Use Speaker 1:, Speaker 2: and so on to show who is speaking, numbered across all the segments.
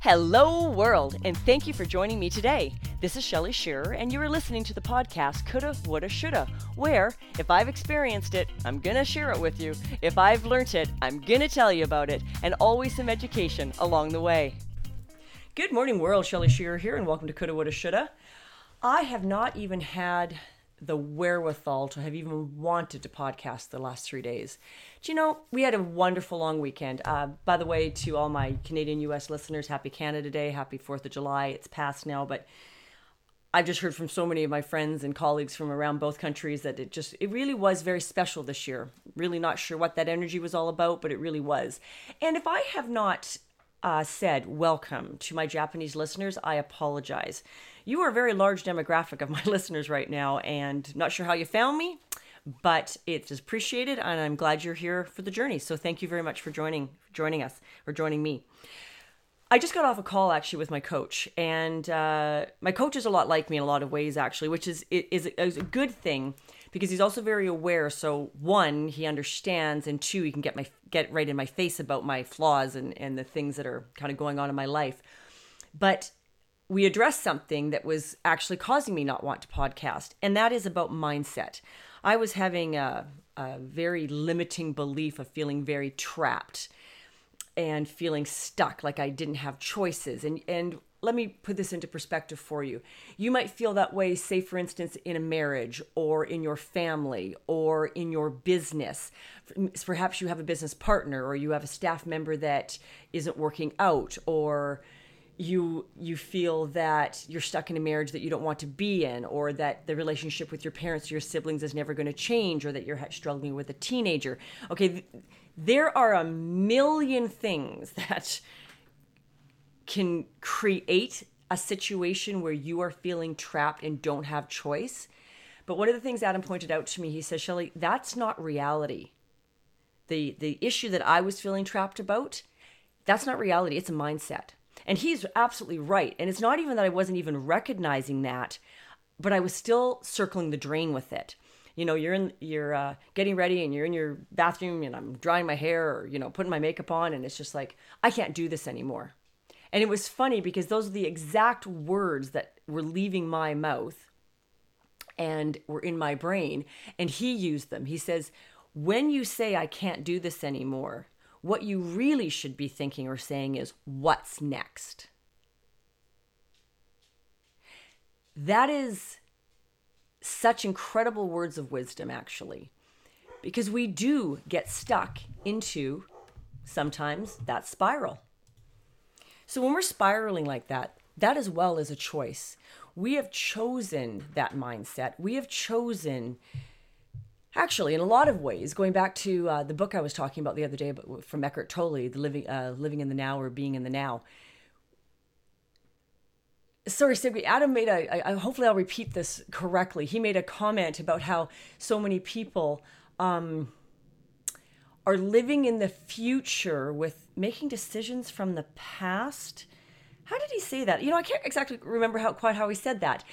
Speaker 1: Hello, world, and thank you for joining me today. This is Shelly Shearer, and you are listening to the podcast Coulda, Woulda, Shoulda, where if I've experienced it, I'm gonna share it with you. If I've learnt it, I'm gonna tell you about it, and always some education along the way. Good morning, world. Shelly Shearer here, and welcome to Coulda, Woulda, Shoulda. I have not even had the wherewithal to have even wanted to podcast the last three days. Do you know, we had a wonderful long weekend. Uh, by the way, to all my Canadian US listeners, happy Canada Day, happy 4th of July. It's past now, but I've just heard from so many of my friends and colleagues from around both countries that it just, it really was very special this year. Really not sure what that energy was all about, but it really was. And if I have not uh, said welcome to my Japanese listeners, I apologize you are a very large demographic of my listeners right now, and not sure how you found me, but it's appreciated, and I'm glad you're here for the journey. So thank you very much for joining joining us or joining me. I just got off a call actually with my coach, and uh, my coach is a lot like me in a lot of ways, actually, which is is, is a good thing because he's also very aware. So one, he understands, and two, he can get my get right in my face about my flaws and and the things that are kind of going on in my life. But we addressed something that was actually causing me not want to podcast, and that is about mindset. I was having a, a very limiting belief of feeling very trapped and feeling stuck, like I didn't have choices. And and let me put this into perspective for you. You might feel that way, say, for instance, in a marriage or in your family or in your business. Perhaps you have a business partner or you have a staff member that isn't working out or you you feel that you're stuck in a marriage that you don't want to be in or that the relationship with your parents or your siblings is never going to change or that you're struggling with a teenager okay there are a million things that can create a situation where you are feeling trapped and don't have choice but one of the things adam pointed out to me he says shelly that's not reality the the issue that i was feeling trapped about that's not reality it's a mindset and he's absolutely right. And it's not even that I wasn't even recognizing that, but I was still circling the drain with it. You know, you're in, you're uh, getting ready, and you're in your bathroom, and I'm drying my hair, or you know, putting my makeup on, and it's just like I can't do this anymore. And it was funny because those are the exact words that were leaving my mouth and were in my brain. And he used them. He says, When you say I can't do this anymore, what you really should be thinking or saying is, What's next? That is such incredible words of wisdom, actually, because we do get stuck into sometimes that spiral. So when we're spiraling like that, that as well is a choice. We have chosen that mindset. We have chosen Actually, in a lot of ways, going back to uh, the book I was talking about the other day from Eckhart Tolle, the living, uh, living in the now or being in the now. Sorry, Sigrid. Adam made a. I, hopefully, I'll repeat this correctly. He made a comment about how so many people um, are living in the future with making decisions from the past. How did he say that? You know, I can't exactly remember how quite how he said that,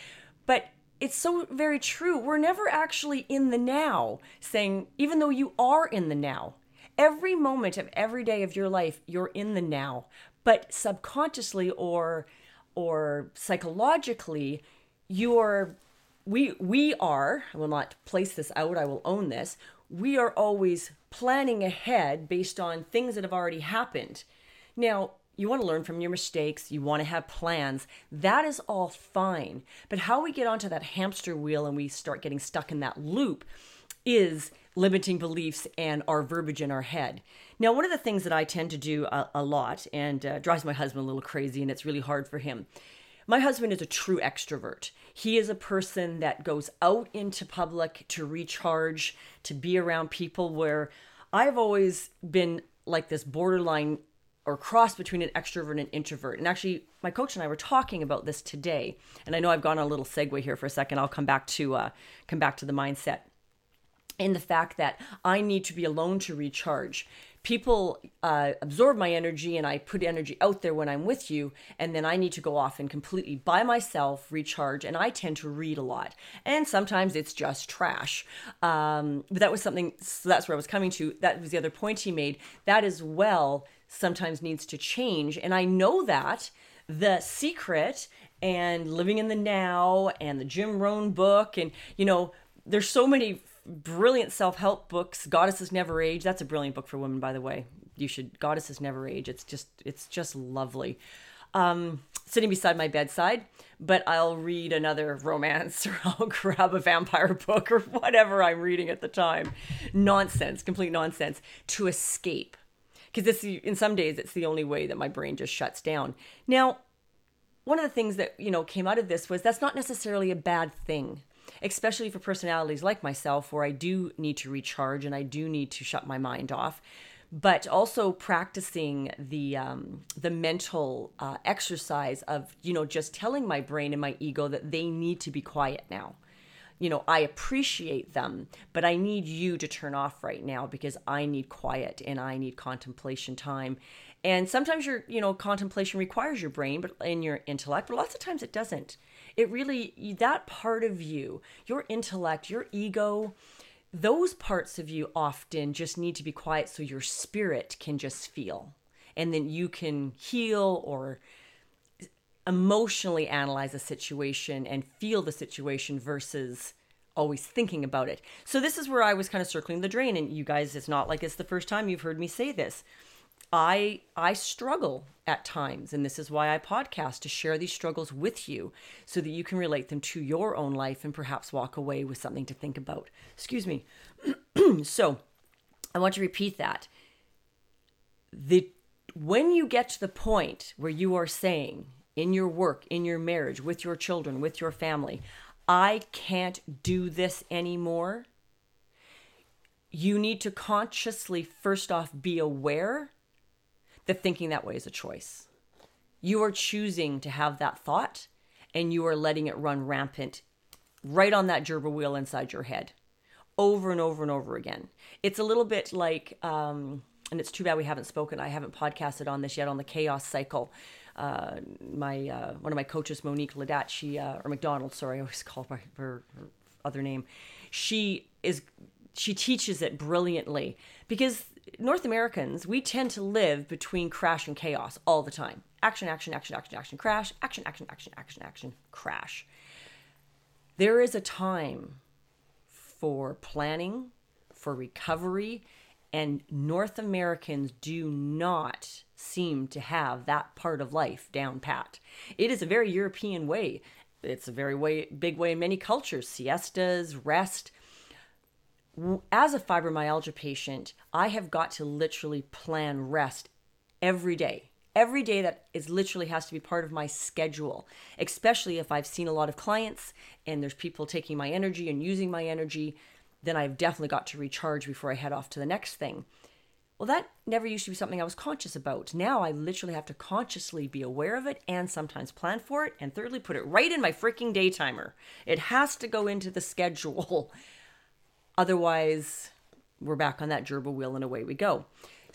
Speaker 1: but it's so very true. We're never actually in the now, saying, even though you are in the now, every moment of every day of your life, you're in the now. But subconsciously or or psychologically, you're we we are, I will not place this out, I will own this. We are always planning ahead based on things that have already happened. Now, you want to learn from your mistakes, you want to have plans. That is all fine. But how we get onto that hamster wheel and we start getting stuck in that loop is limiting beliefs and our verbiage in our head. Now, one of the things that I tend to do a, a lot and uh, drives my husband a little crazy, and it's really hard for him. My husband is a true extrovert. He is a person that goes out into public to recharge, to be around people where I've always been like this borderline or cross between an extrovert and an introvert. And actually, my coach and I were talking about this today. And I know I've gone on a little segue here for a second. I'll come back to uh, come back to the mindset in the fact that I need to be alone to recharge. People uh, absorb my energy, and I put energy out there when I'm with you, and then I need to go off and completely by myself recharge. And I tend to read a lot, and sometimes it's just trash. Um, but that was something. So that's where I was coming to. That was the other point he made. That as well sometimes needs to change. And I know that the secret and living in the now and the Jim Rohn book and you know there's so many brilliant self-help books. Goddesses never age. That's a brilliant book for women by the way. You should goddesses never age. It's just it's just lovely. Um, sitting beside my bedside but i'll read another romance or i'll grab a vampire book or whatever i'm reading at the time. Nonsense complete nonsense. To escape. Because this in some days it's the only way that my brain just shuts down. Now one of the things that you know came out of this was that's not necessarily a bad thing especially for personalities like myself where i do need to recharge and i do need to shut my mind off. But also practicing the um, the mental uh, exercise of you know just telling my brain and my ego that they need to be quiet now. You know i appreciate them but i need you to turn off right now because i need quiet and i need contemplation time. And sometimes your, you know, contemplation requires your brain, but in your intellect, but lots of times it doesn't. It really that part of you, your intellect, your ego, those parts of you often just need to be quiet so your spirit can just feel. And then you can heal or emotionally analyze a situation and feel the situation versus always thinking about it. So this is where I was kind of circling the drain and you guys it's not like it's the first time you've heard me say this. I I struggle at times and this is why I podcast to share these struggles with you so that you can relate them to your own life and perhaps walk away with something to think about. Excuse me. so, I want to repeat that. The when you get to the point where you are saying in your work, in your marriage, with your children, with your family, I can't do this anymore. You need to consciously first off be aware that thinking that way is a choice. You are choosing to have that thought and you are letting it run rampant right on that gerbil wheel inside your head over and over and over again. It's a little bit like, um, and it's too bad we haven't spoken. I haven't podcasted on this yet on the chaos cycle. Uh, my uh, one of my coaches, Monique Ladat, she uh, or McDonald, sorry, I always call her her, her other name. She is she teaches it brilliantly because North Americans, we tend to live between crash and chaos all the time. Action, action, action, action, action, crash, action, action, action, action, action, crash. There is a time for planning, for recovery, and North Americans do not seem to have that part of life down pat. It is a very European way. It's a very way, big way in many cultures. Siestas, rest, as a fibromyalgia patient, I have got to literally plan rest every day. Every day that is literally has to be part of my schedule, especially if I've seen a lot of clients and there's people taking my energy and using my energy, then I've definitely got to recharge before I head off to the next thing. Well, that never used to be something I was conscious about. Now I literally have to consciously be aware of it and sometimes plan for it. And thirdly, put it right in my freaking day timer. It has to go into the schedule. Otherwise, we're back on that gerbil wheel and away we go.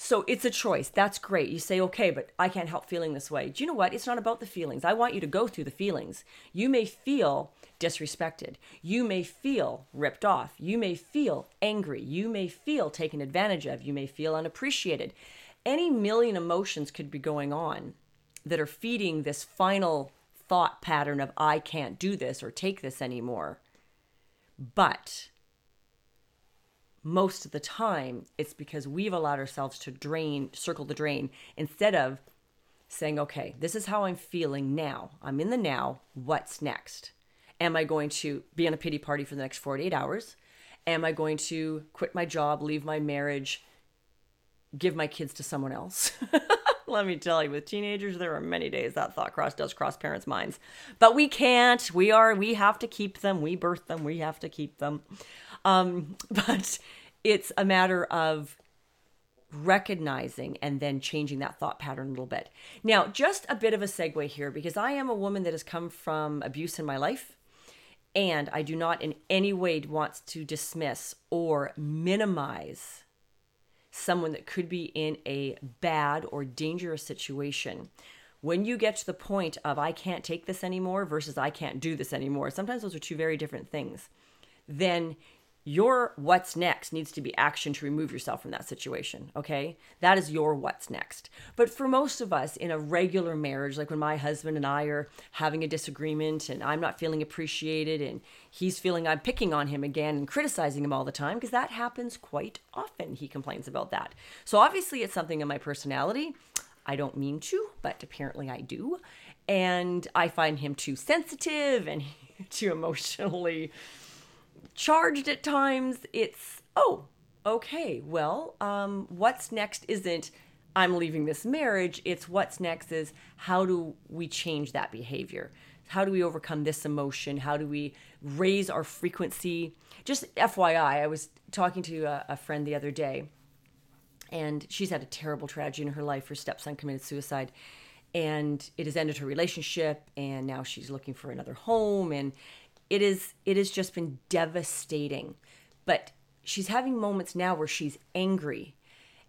Speaker 1: So it's a choice. That's great. You say, okay, but I can't help feeling this way. Do you know what? It's not about the feelings. I want you to go through the feelings. You may feel disrespected. You may feel ripped off. You may feel angry. You may feel taken advantage of. You may feel unappreciated. Any million emotions could be going on that are feeding this final thought pattern of, I can't do this or take this anymore. But most of the time it's because we've allowed ourselves to drain circle the drain instead of saying okay this is how i'm feeling now. I'm in the now. What's next? Am i going to be on a pity party for the next 48 hours? Am i going to quit my job leave my marriage give my kids to someone else? Let me tell you with teenagers there are many days that thought cross does cross parents minds. But we can't. We are we have to keep them. We birth them. We have to keep them um, but it's a matter of recognizing and then changing that thought pattern a little bit. Now, just a bit of a segue here because I am a woman that has come from abuse in my life. And I do not in any way want to dismiss or minimize someone that could be in a bad or dangerous situation. When you get to the point of I can't take this anymore versus I can't do this anymore, sometimes those are two very different things. Then your what's next needs to be action to remove yourself from that situation, okay? That is your what's next. But for most of us in a regular marriage, like when my husband and I are having a disagreement and I'm not feeling appreciated and he's feeling I'm picking on him again and criticizing him all the time, because that happens quite often. He complains about that. So obviously, it's something in my personality. I don't mean to, but apparently I do. And I find him too sensitive and too emotionally charged at times. It's, oh, okay, well, um, what's next isn't I'm leaving this marriage. It's what's next is how do we change that behavior? How do we overcome this emotion? How do we raise our frequency? Just FYI, I was talking to a, a friend the other day, and she's had a terrible tragedy in her life. Her stepson committed suicide, and it has ended her relationship, and now she's looking for another home. And it is it has just been devastating. But she's having moments now where she's angry.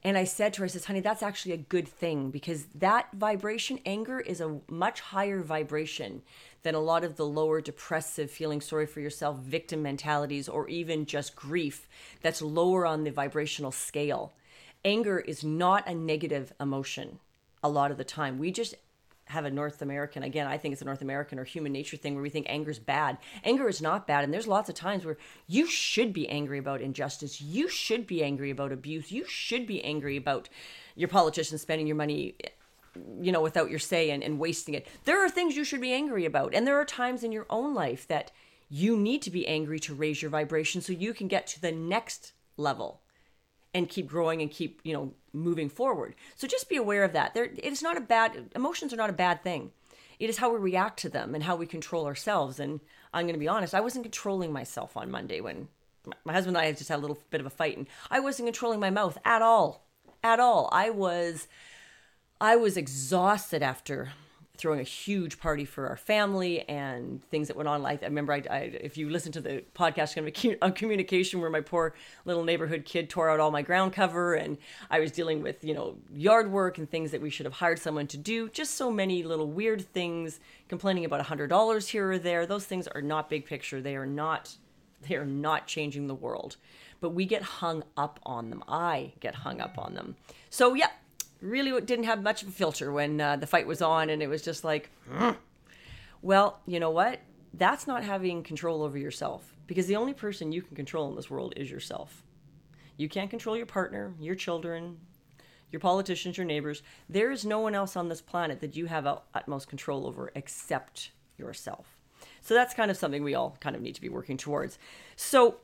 Speaker 1: And I said to her, I says, honey, that's actually a good thing because that vibration, anger, is a much higher vibration than a lot of the lower depressive, feeling sorry for yourself, victim mentalities, or even just grief that's lower on the vibrational scale. Anger is not a negative emotion a lot of the time. We just have a North American, again, I think it's a North American or human nature thing where we think anger is bad. Anger is not bad. And there's lots of times where you should be angry about injustice. You should be angry about abuse. You should be angry about your politicians spending your money you know without your say and, and wasting it there are things you should be angry about and there are times in your own life that you need to be angry to raise your vibration so you can get to the next level and keep growing and keep you know moving forward. So just be aware of that. There it is not a bad emotions are not a bad thing. It is how we react to them and how we control ourselves. And i'm going to be honest i wasn't controlling myself on monday when my husband and i just had a little bit of a fight and i wasn't controlling my mouth at all at all. I was i was exhausted after throwing a huge party for our family and things that went on. Like I remember, I, I if you listen to the podcast on communication, where my poor little neighborhood kid tore out all my ground cover, and I was dealing with you know yard work and things that we should have hired someone to do. Just so many little weird things. Complaining about a hundred dollars here or there. Those things are not big picture. They are not. They are not changing the world. But we get hung up on them. I get hung up on them. So yeah, really didn't have much of a filter when uh, the fight was on, and it was just like, well, you know what? That's not having control over yourself because the only person you can control in this world is yourself. You can't control your partner, your children, your politicians, your neighbors. There is no one else on this planet that you have utmost control over except yourself. So that's kind of something we all kind of need to be working towards. So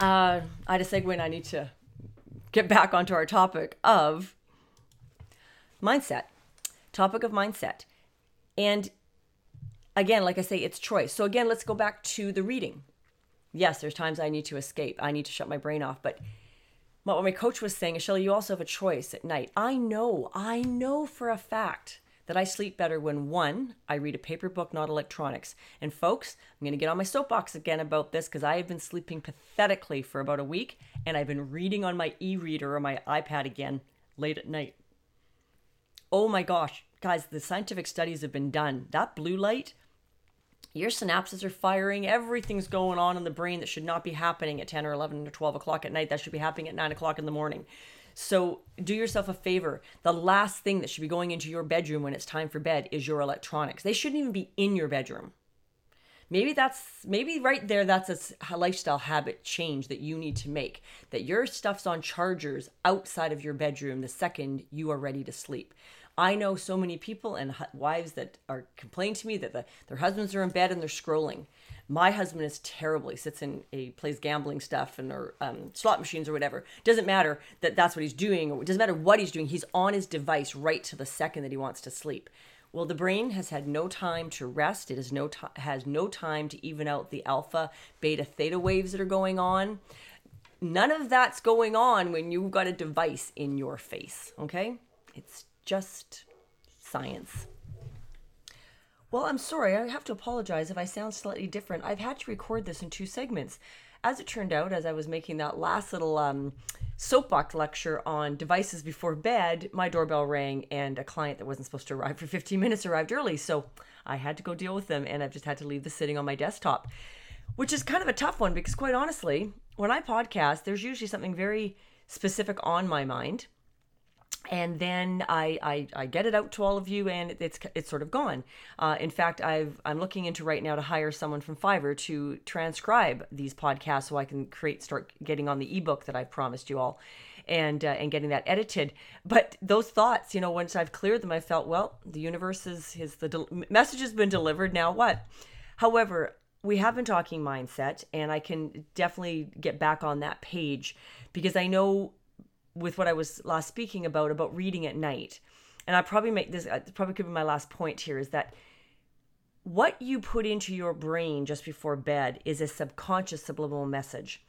Speaker 1: uh, I had a segue and I need to get back onto our topic of mindset, topic of mindset. And again, like I say, it's choice. So again, let's go back to the reading. Yes, there's times I need to escape. I need to shut my brain off. But what my coach was saying is, Shelly, you also have a choice at night. I know, I know for a fact that I sleep better when one, I read a paper book, not electronics. And folks, I'm going to get on my soapbox again about this because I have been sleeping pathetically for about a week and I've been reading on my e reader or my iPad again late at night oh my gosh, guys, the scientific studies have been done. That blue light, your synapses are firing. Everything's going on in the brain that should not be happening at 10 or 11 or 12 o'clock at night. That should be happening at 9 o'clock in the morning. So do yourself a favor. The last thing that should be going into your bedroom when it's time for bed is your electronics. They shouldn't even be in your bedroom. Maybe that's maybe right there that's a lifestyle habit change that you need to make. That your stuff's on chargers outside of your bedroom the second you are ready to sleep. I know so many people and wives that are complaining to me that the, their husbands are in bed and they're scrolling. My husband is terrible. He sits in a plays gambling stuff and or um, slot machines or whatever. Doesn't matter that that's what he's doing. It doesn't matter what he's doing. He's on his device right to the second that he wants to sleep. Well, the brain has had no time to rest. It has no t- has no time to even out the alpha, beta, theta waves that are going on. None of that's going on when you've got a device in your face. Okay, it's just science. Well, I'm sorry, I have to apologize if I sound slightly different. I've had to record this in two segments. As it turned out, as I was making that last little um, soapbox lecture on devices before bed, my doorbell rang and a client that wasn't supposed to arrive for 15 minutes arrived early. So I had to go deal with them and I've just had to leave this sitting on my desktop. which is kind of a tough one because, quite honestly, when I podcast, there's usually something very specific on my mind. And then I, I, I get it out to all of you, and it's it's sort of gone. Uh, in fact, I've I'm looking into right now to hire someone from Fiverr to transcribe these podcasts, so I can create start getting on the ebook that I promised you all and uh, and getting that edited. But those thoughts, you know, once I've cleared them, I felt well, the universe is his the del- message has been delivered. Now what? However, we have been talking mindset, and I can definitely get back on that page because I know with what I was last speaking about about reading at night, and I probably make this uh, probably could be my last point here is that what you put into your brain just before bed is a subconscious subliminal message.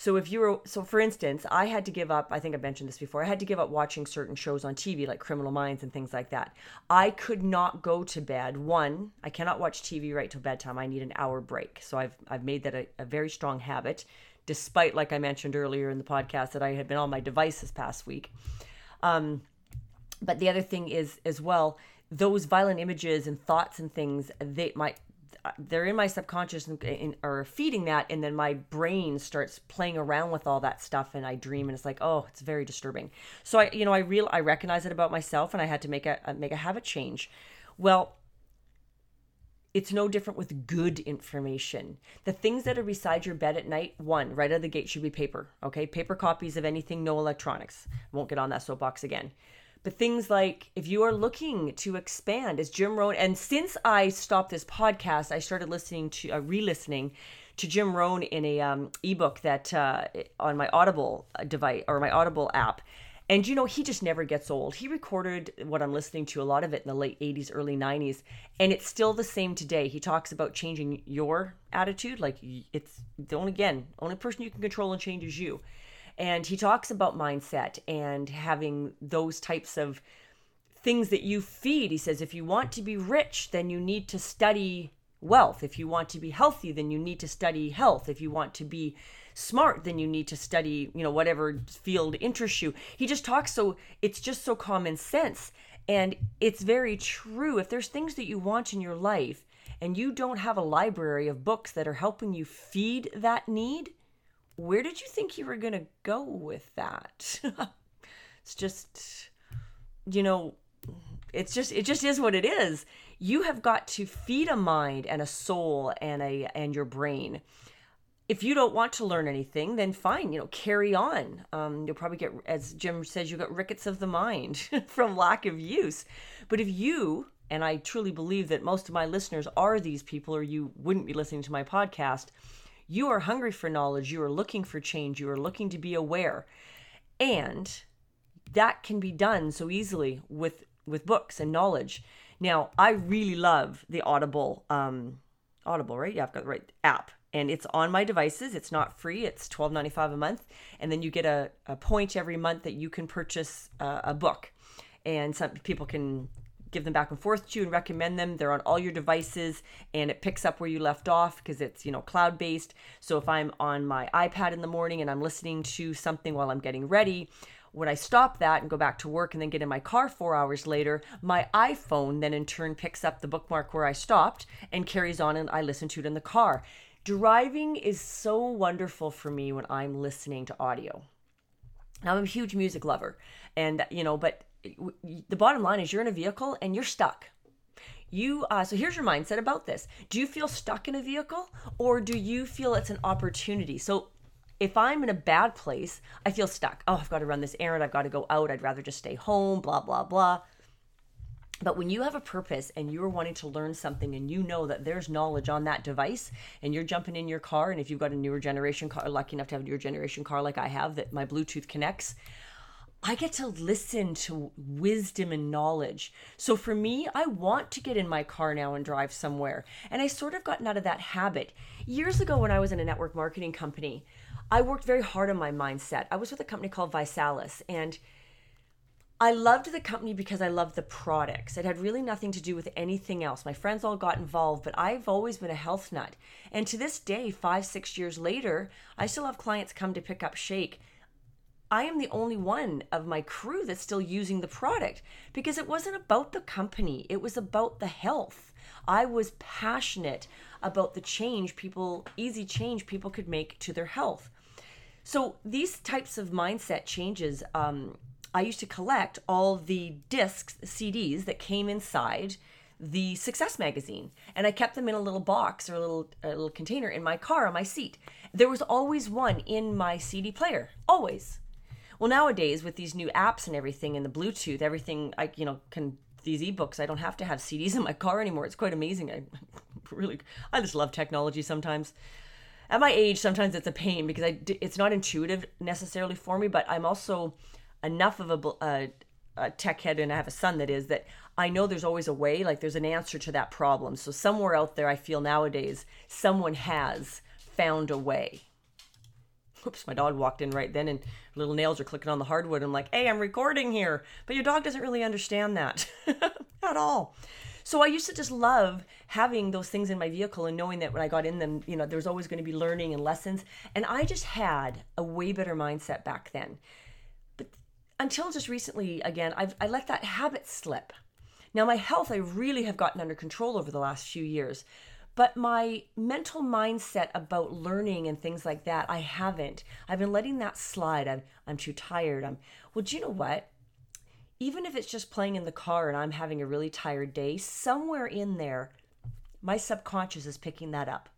Speaker 1: So if you were so for instance, I had to give up, I think I mentioned this before. I had to give up watching certain shows on TV like Criminal Minds and things like that. I could not go to bed. One, I cannot watch TV right till bedtime. I need an hour break. So I've I've made that a, a very strong habit despite like I mentioned earlier in the podcast that I had been on my device this past week. Um but the other thing is as well those violent images and thoughts and things they might they're in my subconscious and, and, or feeding that and then my brain starts playing around with all that stuff and i dream and it's like oh it's very disturbing so i you know i real i recognize it about myself and i had to make a make a habit change well it's no different with good information. The things that are beside your bed at night, one, right out of the gate should be paper. Okay. Paper copies of anything, no electronics. won't get on that soapbox again. But things like if you are looking to expand, as Jim Rohn, and since I stopped this podcast, I started listening to, uh, re-listening to Jim Rohn in a um, ebook that uh, on my Audible device or my Audible app. And you know, he just never gets old. He recorded what I'm listening to, a lot of it in the late 80s, early 90s, and it's still the same today. He talks about changing your attitude. Like, it's the only, again, only person you can control and change is you. And he talks about mindset and having those types of things that you feed. He says, if you want to be rich, then you need to study wealth. If you want to be healthy, then you need to study health. If you want to be smart, then you need to study, you know, whatever field interests you. He just talks so, it's just so common sense. And it's very true. If there's things that you want in your life and you don't have a library of books that are helping you feed that need, where did you think you were going to go with that? it's just, you know, it's just it just is what it is. You have got to feed a mind and a soul and a and your brain. If you don't want to learn anything, then fine, you know, carry on. Um, you'll probably get, as Jim says, you got rickets of the mind from lack of use. But if you, and I truly believe that most of my listeners are these people, or you wouldn't be listening to my podcast, you are hungry for knowledge. You are looking for change. You are looking to be aware. And that can be done so easily with, with books and knowledge. Now, I really love the Audible, um, Audible, right? Yeah, I've got the right app and it's on my devices. It's not free. It's twelve ninety five a month, and then you get a, a point every month that you can purchase uh, a book, and some people can give them back and forth to you and recommend them. They're on all your devices and it picks up where you left off because it's, you know, cloud based. So if I'm on my iPad in the morning and I'm listening to something while I'm getting ready, when I stop that and go back to work and then get in my car four hours later, my iPhone then in turn picks up the bookmark where I stopped and carries on and I listen to it in the car. Driving is so wonderful for me when I'm listening to audio. Now, I'm a huge music lover, and you know, but the bottom line is you're in a vehicle and you're stuck. You uh, so here's your mindset about this. Do you feel stuck in a vehicle or do you feel it's an opportunity? So if i'm in a bad place i feel stuck. Oh i've got to run this errand. I've got to go out. I'd rather just stay home blah blah blah but when you have a purpose and you're wanting to learn something and you know that there's knowledge on that device and you're jumping in your car and if you've got a newer generation car lucky enough to have a newer generation car like i have that my bluetooth connects I get to listen to wisdom and knowledge. So for me, I want to get in my car now and drive somewhere. And I sort of gotten out of that habit. Years ago, when I was in a network marketing company, I worked very hard on my mindset. I was with a company called ViSalus, and I loved the company because I loved the products. It had really nothing to do with anything else. My friends all got involved, but I've always been a health nut. And to this day, five, six years later, I still have clients come to pick up Shake I am the only one of my crew that's still using the product because it wasn't about the company, it was about the health. I was passionate about the change people, easy change people could make to their health. So these types of mindset changes, um, I used to collect all the discs, CDs that came inside the Success magazine, and I kept them in a little box or a little a little container in my car on my seat. There was always one in my CD player, always. Well, nowadays with these new apps and everything and the Bluetooth, everything I you know can these ebooks. I don't have to have CDs in my car anymore. It's quite amazing. I really I just love technology sometimes. At my age, sometimes it's a pain because I it's not intuitive necessarily for me, but I'm also enough of a, a, a tech head and I have a son that is that I know there's always a way, like there's an answer to that problem. So somewhere out there, I feel nowadays someone has found a way. Oops, my dog walked in right then and little nails are clicking on the hardwood. I'm like, hey, I'm recording here. But your dog doesn't really understand that at all. So I used to just love having those things in my vehicle and knowing that when I got in them, you know, there was always going to be learning and lessons. And I just had a way better mindset back then. Until just recently, again, I've, I let that habit slip. Now, my health, I really have gotten under control over the last few years. But my mental mindset about learning and things like that, I haven't. I've been letting that slide. I'm, I'm too tired. I'm, well, do you know what? Even if it's just playing in the car and I'm having a really tired day, somewhere in there, my subconscious is picking that up.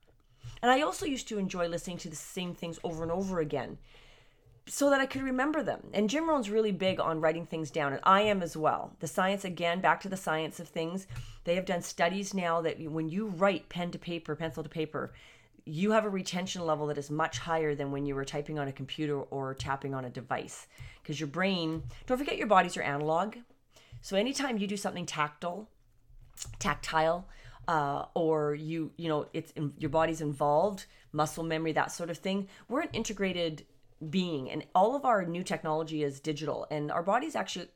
Speaker 1: And I also used to enjoy listening to the same things over and over again so that I could remember them. And Jim Rohn's really big on writing things down, and I am as well. The science, again, back to the science of things. They have done studies now that when you write pen to paper, pencil to paper, you have a retention level that is much higher than when you were typing on a computer or tapping on a device. Because your brain, don't forget your body's your analog. So anytime you do something tactile, tactile, uh, or you, you know, it's in, your body's involved, muscle memory, that sort of thing. We're an integrated being and all of our new technology is digital and our bodies actually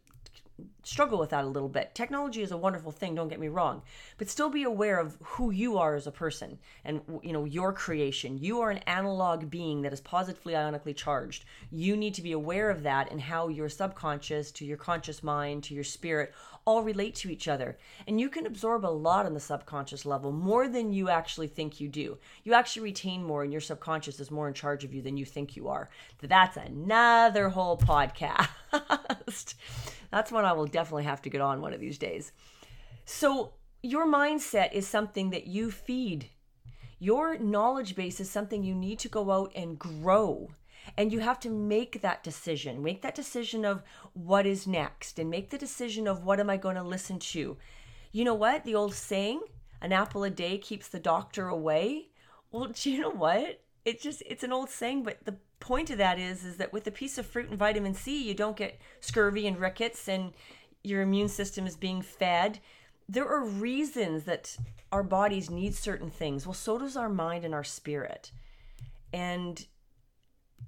Speaker 1: struggle with that a little bit. Technology is a wonderful thing, don't get me wrong, but still be aware of who you are as a person and you know your creation. You are an analog being that is positively ionically charged. You need to be aware of that and how your subconscious to your conscious mind to your spirit all relate to each other. And you can absorb a lot on the subconscious level, more than you actually think you do. You actually retain more, and your subconscious is more in charge of you than you think you are. That's another whole podcast. That's one I will definitely have to get on one of these days. So, your mindset is something that you feed. Your knowledge base is something you need to go out and grow. And you have to make that decision. Make that decision of what is next and make the decision of what am I going to listen to. You know what? The old saying, an apple a day keeps the doctor away. Well, do you know what? It's just it's an old saying, but the point of that is is that with a piece of fruit and vitamin C, you don't get scurvy and rickets and your immune system is being fed. There are reasons that our bodies need certain things. Well, so does our mind and our spirit. And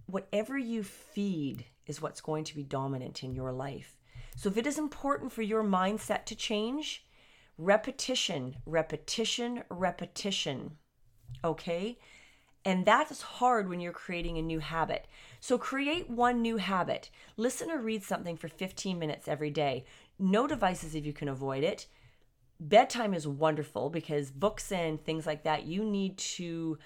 Speaker 1: whatever you feed is what's going to be dominant in your life. So if it is important for your mindset to change, repetition, repetition, repetition. Okay? And that's hard when you're creating a new habit. So create one new habit. Listen or read something for 15 minutes every day. No devices if you can avoid it. Bedtime is wonderful because books and things like that, you need to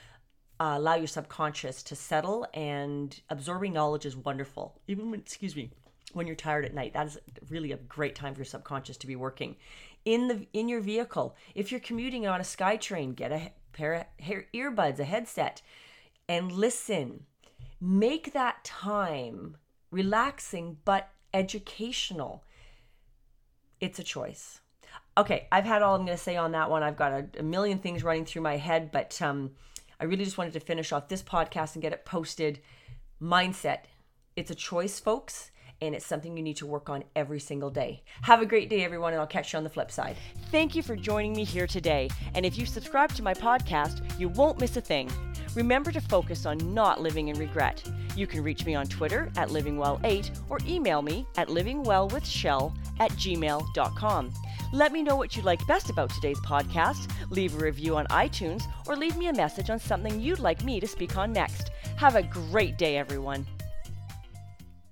Speaker 1: uh, allow your subconscious to settle and absorbing knowledge is wonderful. Even when excuse me when you're tired at night that is really a great time for your subconscious to be working. In the in your vehicle if you're commuting on a skytrain get a pair of earbuds a headset and listen. Make that time relaxing but educational. It's a choice. Okay i've had all i'm going to say on that one. I've got a, a million things running through my head but um I really just wanted to finish off this podcast and get it posted. Mindset. It's a choice, folks, and it's something you need to work on every single day. Have a great day, everyone, and I'll catch you on the flip side. Thank you for joining me here today. And if you subscribe to my podcast, you won't miss a thing. Remember to focus on not living in regret. You can reach me on Twitter at livingwell8 or email me at livingwellwithshell at gmail.com. Let me know what you liked best about today's podcast, leave a review on iTunes, or leave me a message on something you'd like me to speak on next. Have a great day, everyone.